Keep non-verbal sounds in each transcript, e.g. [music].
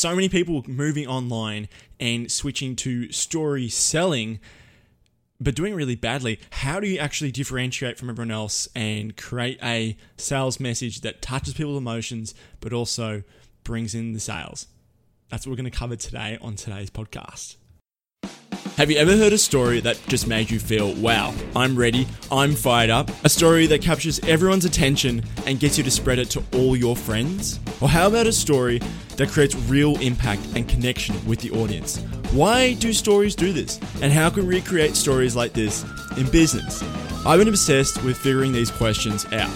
so many people moving online and switching to story selling, but doing really badly. How do you actually differentiate from everyone else and create a sales message that touches people's emotions, but also brings in the sales? That's what we're going to cover today on today's podcast. Have you ever heard a story that just made you feel, wow, I'm ready, I'm fired up? A story that captures everyone's attention and gets you to spread it to all your friends? Or how about a story that creates real impact and connection with the audience? Why do stories do this? And how can we create stories like this in business? I've been obsessed with figuring these questions out.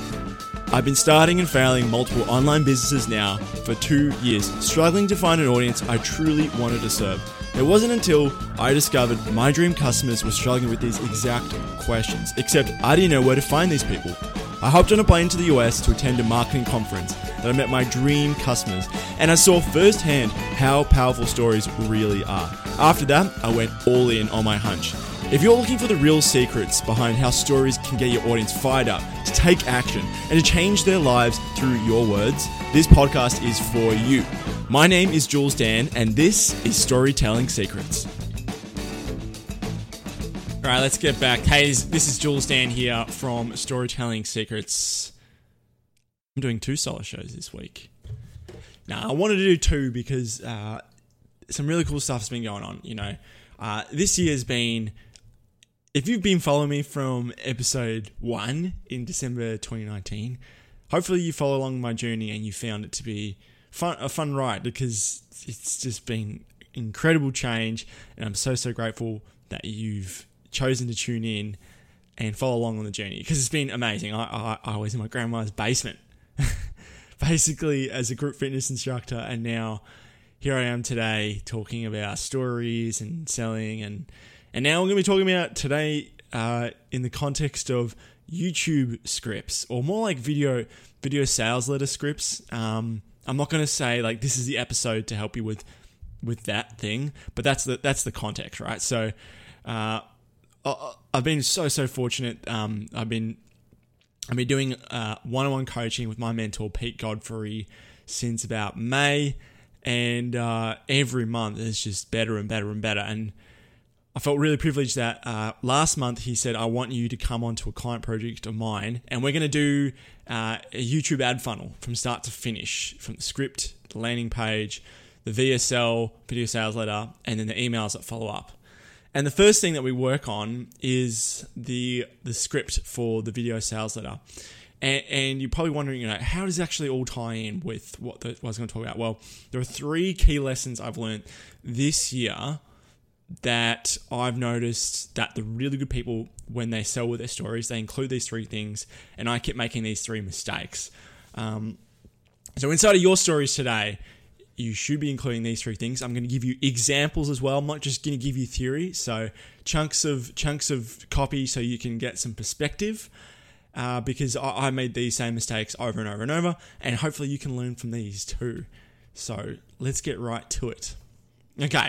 I've been starting and failing multiple online businesses now for two years, struggling to find an audience I truly wanted to serve. It wasn't until I discovered my dream customers were struggling with these exact questions, except I didn't know where to find these people. I hopped on a plane to the US to attend a marketing conference that I met my dream customers, and I saw firsthand how powerful stories really are. After that, I went all in on my hunch. If you're looking for the real secrets behind how stories can get your audience fired up to take action and to change their lives through your words, this podcast is for you. My name is Jules Dan, and this is Storytelling Secrets. All right, let's get back. Hey, this is Jules Dan here from Storytelling Secrets. I'm doing two solo shows this week. Now, I wanted to do two because uh, some really cool stuff has been going on. You know, uh, this year has been. If you've been following me from episode one in December 2019, hopefully you follow along my journey and you found it to be fun a fun ride because it's just been incredible change, and I'm so so grateful that you've chosen to tune in and follow along on the journey because it's been amazing. I, I, I was in my grandma's basement, [laughs] basically as a group fitness instructor, and now here I am today talking about stories and selling, and and now I'm going to be talking about today uh, in the context of YouTube scripts or more like video video sales letter scripts. Um, I'm not going to say like this is the episode to help you with with that thing, but that's the that's the context, right? So, uh, I've been so so fortunate. Um, I've been I've been doing uh, one-on-one coaching with my mentor Pete Godfrey since about May, and uh, every month it's just better and better and better. And I felt really privileged that uh, last month he said, I want you to come onto a client project of mine, and we're going to do uh, a YouTube ad funnel from start to finish, from the script, the landing page, the VSL, video sales letter, and then the emails that follow up. And the first thing that we work on is the the script for the video sales letter. And, and you're probably wondering, you know, how does it actually all tie in with what, the, what I was going to talk about? Well, there are three key lessons I've learned this year that I've noticed that the really good people, when they sell with their stories, they include these three things, and I keep making these three mistakes. Um, so, inside of your stories today, you should be including these three things. I'm going to give you examples as well. I'm not just going to give you theory. So, chunks of chunks of copy so you can get some perspective. Uh, because I, I made these same mistakes over and over and over, and hopefully you can learn from these too. So let's get right to it. Okay,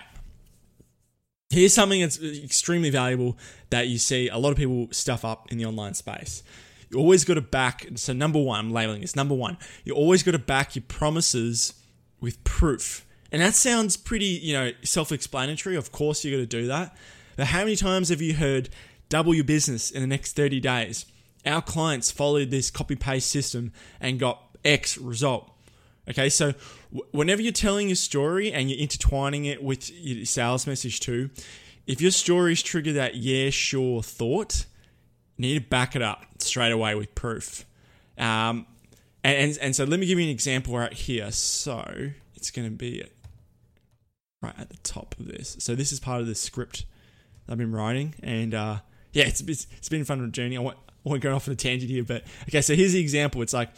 Here's something that's extremely valuable that you see a lot of people stuff up in the online space. You always got to back. So number one, I'm labeling this. Number one, you always got to back your promises with proof. And that sounds pretty, you know, self-explanatory. Of course, you got to do that. But how many times have you heard double your business in the next 30 days? Our clients followed this copy paste system and got X result. Okay, so whenever you're telling your story and you're intertwining it with your sales message too, if your stories trigger that yeah, sure thought, you need to back it up straight away with proof. Um, and, and, and so let me give you an example right here. So it's going to be right at the top of this. So this is part of the script I've been writing, and uh, yeah, it's, it's, it's been fun journey. I won't, I won't go off on a tangent here, but okay. So here's the example. It's like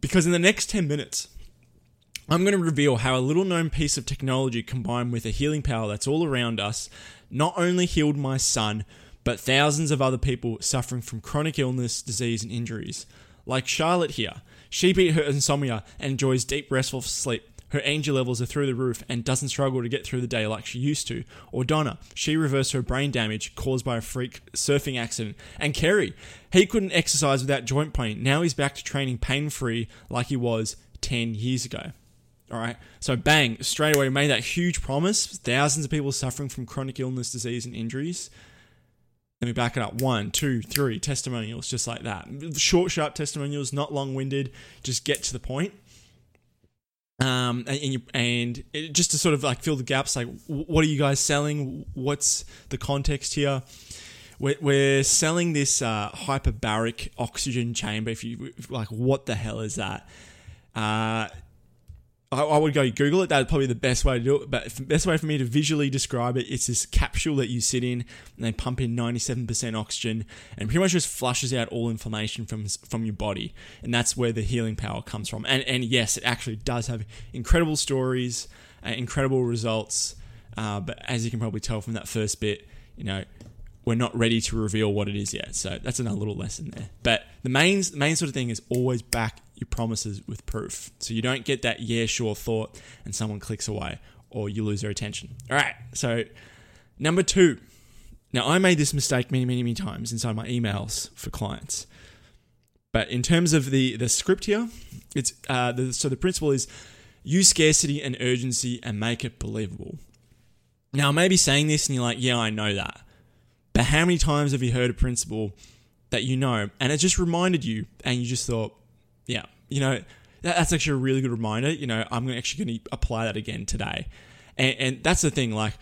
because in the next 10 minutes, I'm going to reveal how a little known piece of technology combined with a healing power that's all around us not only healed my son, but thousands of other people suffering from chronic illness, disease, and injuries. Like Charlotte here, she beat her insomnia and enjoys deep, restful sleep. Her angel levels are through the roof and doesn't struggle to get through the day like she used to. Or Donna, she reversed her brain damage caused by a freak surfing accident. And Kerry, he couldn't exercise without joint pain. Now he's back to training pain free like he was 10 years ago. All right. So bang, straight away made that huge promise. Thousands of people suffering from chronic illness, disease, and injuries. Let me back it up. One, two, three testimonials, just like that. Short, sharp testimonials, not long winded. Just get to the point. Um, and you, and it, just to sort of like fill the gaps, like what are you guys selling? What's the context here? We're, we're selling this uh, hyperbaric oxygen chamber. If you like, what the hell is that? Uh, I, I would go Google it. That's probably the best way to do it. But the best way for me to visually describe it, it's this capsule that you sit in, and they pump in 97% oxygen, and pretty much just flushes out all inflammation from from your body, and that's where the healing power comes from. And and yes, it actually does have incredible stories, uh, incredible results. Uh, but as you can probably tell from that first bit, you know, we're not ready to reveal what it is yet. So that's another little lesson there. But the main main sort of thing is always back your promises with proof. So you don't get that yeah sure thought and someone clicks away or you lose their attention. All right. So number 2. Now I made this mistake many many many times inside my emails for clients. But in terms of the the script here, it's uh, the, so the principle is use scarcity and urgency and make it believable. Now, I may be saying this and you're like, yeah, I know that. But how many times have you heard a principle that you know and it just reminded you and you just thought, yeah, you know, that's actually a really good reminder. You know, I'm actually going to apply that again today. And, and that's the thing, like,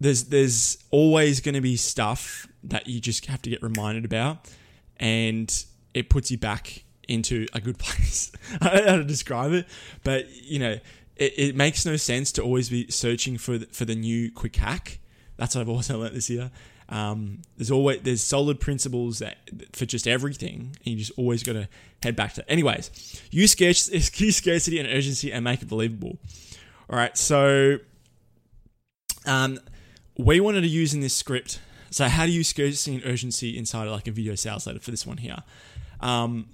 there's there's always going to be stuff that you just have to get reminded about, and it puts you back into a good [laughs] place. I don't know how to describe it, but you know, it, it makes no sense to always be searching for the, for the new quick hack. That's what I've also learned this year. Um, there's always there's solid principles that for just everything, and you just always got to head back to. Anyways, use, scarcity, [laughs] use scarcity and urgency and make it believable. All right, so um, we wanted to use in this script. So how do you use scarcity and urgency inside of like a video sales letter for this one here? Um,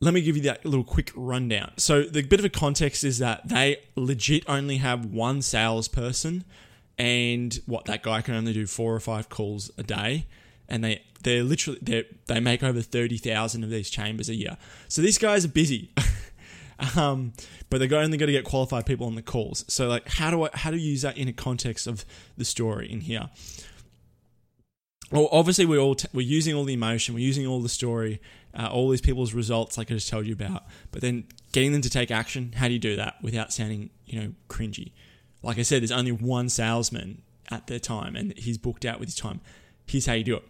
let me give you that little quick rundown. So the bit of a context is that they legit only have one salesperson and what that guy can only do four or five calls a day, and they they're literally they they make over thirty thousand of these chambers a year. So these guys are busy. [laughs] um, but they're only going to get qualified people on the calls. So like, how do I how do you use that in a context of the story in here? Well, obviously we're all t- we're using all the emotion, we're using all the story, uh, all these people's results, like I just told you about. But then getting them to take action, how do you do that without sounding you know cringy? Like I said, there's only one salesman at the time and he's booked out with his time. Here's how you do it.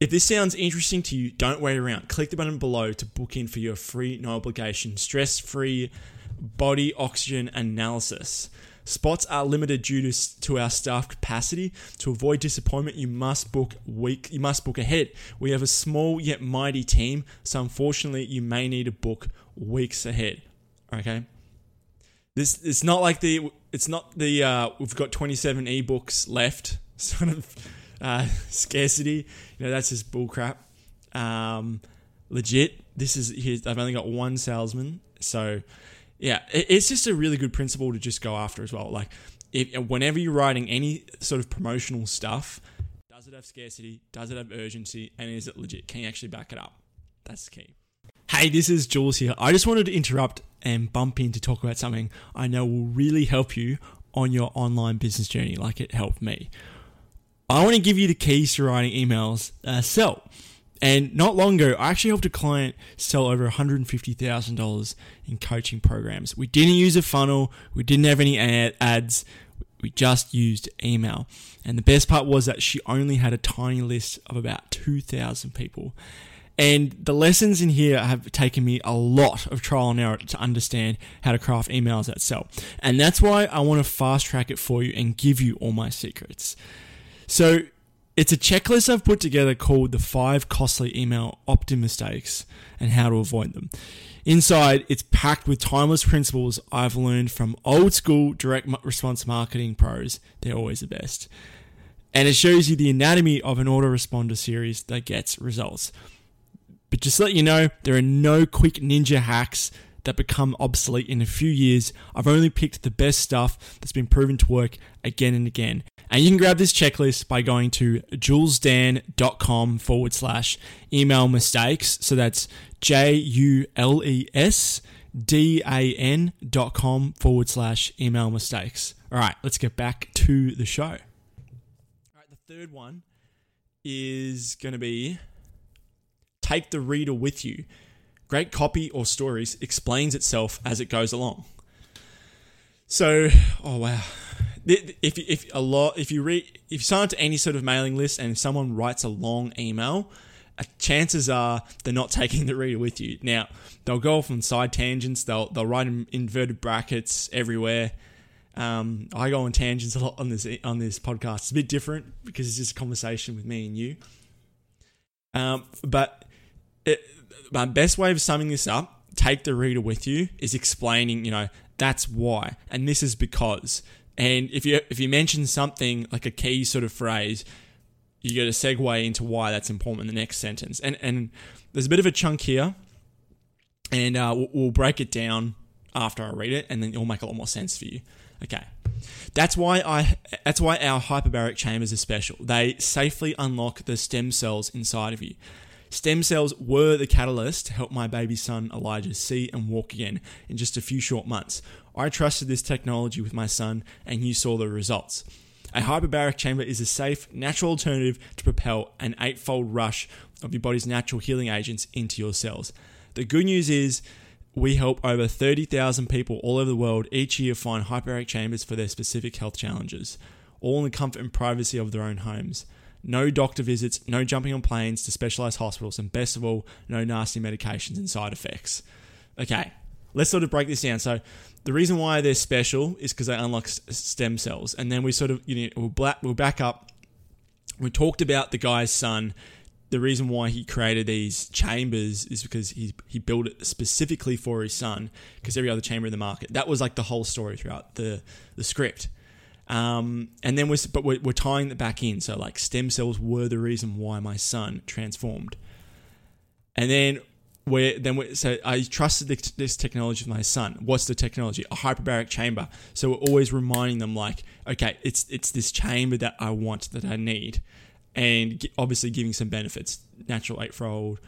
If this sounds interesting to you, don't wait around. Click the button below to book in for your free, no obligation, stress free body oxygen analysis. Spots are limited due to, to our staff capacity. To avoid disappointment, you must book week. You must book ahead. We have a small yet mighty team, so unfortunately, you may need to book weeks ahead. Okay. This it's not like the it's not the uh, we've got 27 ebooks left [laughs] sort of uh, scarcity. You know that's just bullcrap. Um, legit, this is. I've only got one salesman, so yeah, it, it's just a really good principle to just go after as well. Like if whenever you're writing any sort of promotional stuff, does it have scarcity? Does it have urgency? And is it legit? Can you actually back it up? That's key. Hey, this is Jules here. I just wanted to interrupt and bump in to talk about something I know will really help you on your online business journey, like it helped me. I want to give you the keys to writing emails uh, sell. And not long ago, I actually helped a client sell over $150,000 in coaching programs. We didn't use a funnel, we didn't have any ad- ads, we just used email. And the best part was that she only had a tiny list of about 2,000 people. And the lessons in here have taken me a lot of trial and error to understand how to craft emails that sell. And that's why I want to fast track it for you and give you all my secrets. So it's a checklist I've put together called the five costly email opt-in mistakes and how to avoid them. Inside, it's packed with timeless principles I've learned from old school direct response marketing pros. They're always the best. And it shows you the anatomy of an autoresponder series that gets results. But just to let you know, there are no quick ninja hacks that become obsolete in a few years. I've only picked the best stuff that's been proven to work again and again. And you can grab this checklist by going to julesdan.com forward slash email mistakes. So that's J U L E S dan.com forward slash email mistakes. All right, let's get back to the show. All right, the third one is going to be take the reader with you. Great copy or stories explains itself as it goes along. So, oh wow, if if a lot if you read if you sign up to any sort of mailing list and someone writes a long email, uh, chances are they're not [laughs] taking the reader with you. Now they'll go off on side tangents. They'll they'll write in inverted brackets everywhere. Um, I go on tangents a lot on this on this podcast. It's a bit different because it's just a conversation with me and you. Um, but it, my best way of summing this up, take the reader with you, is explaining. You know that's why, and this is because. And if you if you mention something like a key sort of phrase, you get a segue into why that's important in the next sentence. And and there's a bit of a chunk here, and uh, we'll, we'll break it down after I read it, and then it'll make a lot more sense for you. Okay. That's why I that's why our hyperbaric chambers are special. They safely unlock the stem cells inside of you. Stem cells were the catalyst to help my baby son Elijah see and walk again in just a few short months. I trusted this technology with my son and you saw the results. A hyperbaric chamber is a safe, natural alternative to propel an eightfold rush of your body's natural healing agents into your cells. The good news is we help over 30,000 people all over the world each year find hyperbaric chambers for their specific health challenges, all in the comfort and privacy of their own homes. No doctor visits, no jumping on planes to specialized hospitals, and best of all, no nasty medications and side effects. Okay, let's sort of break this down. So, the reason why they're special is because they unlock stem cells, and then we sort of you know we'll, we'll back up. We talked about the guy's son. The reason why he created these chambers is because he he built it specifically for his son. Because every other chamber in the market, that was like the whole story throughout the the script. Um, and then we're but we're, we're tying that back in. So like stem cells were the reason why my son transformed. And then where then we, so I trusted this technology with my son. What's the technology? A hyperbaric chamber. So we're always reminding them like, okay, it's it's this chamber that I want that I need, and obviously giving some benefits. Natural eightfold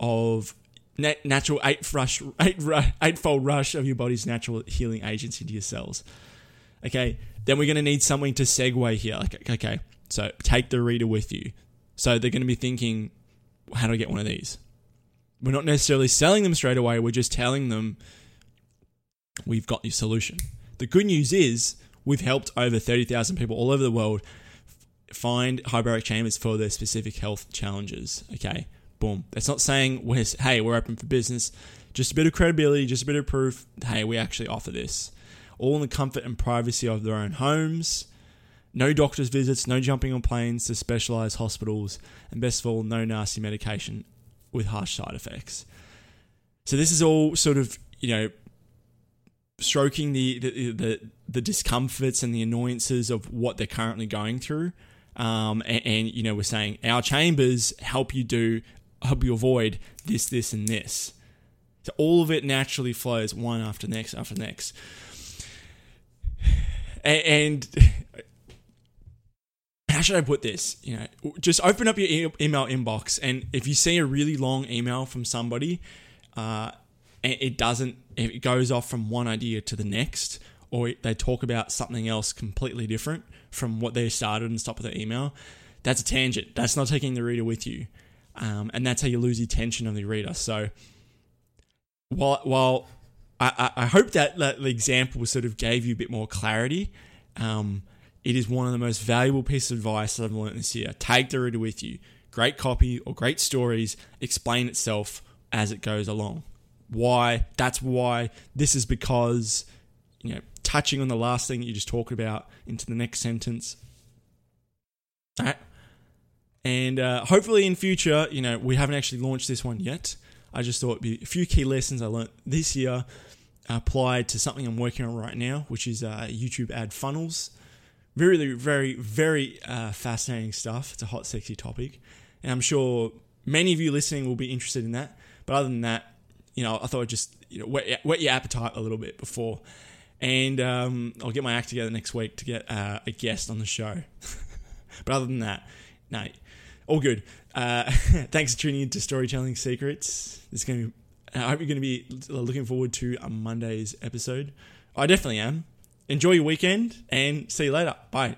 of natural eight rush, eight, [laughs] eightfold rush of your body's natural healing agents into your cells. Okay, then we're going to need something to segue here. Like, okay, so take the reader with you. So they're going to be thinking, how do I get one of these? We're not necessarily selling them straight away, we're just telling them we've got your solution. The good news is we've helped over 30,000 people all over the world find hyperbaric chambers for their specific health challenges. Okay, boom. That's not saying we're, hey, we're open for business. Just a bit of credibility, just a bit of proof. Hey, we actually offer this. All in the comfort and privacy of their own homes. No doctor's visits, no jumping on planes to specialized hospitals, and best of all, no nasty medication with harsh side effects. So this is all sort of you know stroking the the the, the discomforts and the annoyances of what they're currently going through. Um, and, and, you know we're saying our chambers help you do help you avoid this this and this so all of it naturally flows one after next after next and, and [laughs] how should I put this? You know, just open up your e- email inbox, and if you see a really long email from somebody, uh, it doesn't, it goes off from one idea to the next, or they talk about something else completely different from what they started and stop with their email, that's a tangent. That's not taking the reader with you, um, and that's how you lose the attention of the reader. So, while while I, I hope that, that the example sort of gave you a bit more clarity. Um, it is one of the most valuable pieces of advice that I've learned this year. Take the reader with you. Great copy or great stories explain itself as it goes along. Why? That's why. This is because, you know, touching on the last thing you just talked about into the next sentence. All right. And uh, hopefully in future, you know, we haven't actually launched this one yet. I just thought it'd be a few key lessons I learned this year applied to something I'm working on right now, which is uh, YouTube ad funnels. Very, very, very uh, fascinating stuff. It's a hot, sexy topic. And I'm sure many of you listening will be interested in that. But other than that, you know, I thought I'd just you know, whet your appetite a little bit before. And um, I'll get my act together next week to get uh, a guest on the show. [laughs] but other than that, no, all good. Uh, [laughs] thanks for tuning in to Storytelling Secrets. Is going to be I hope you're going to be looking forward to a Monday's episode. I definitely am. Enjoy your weekend and see you later. Bye.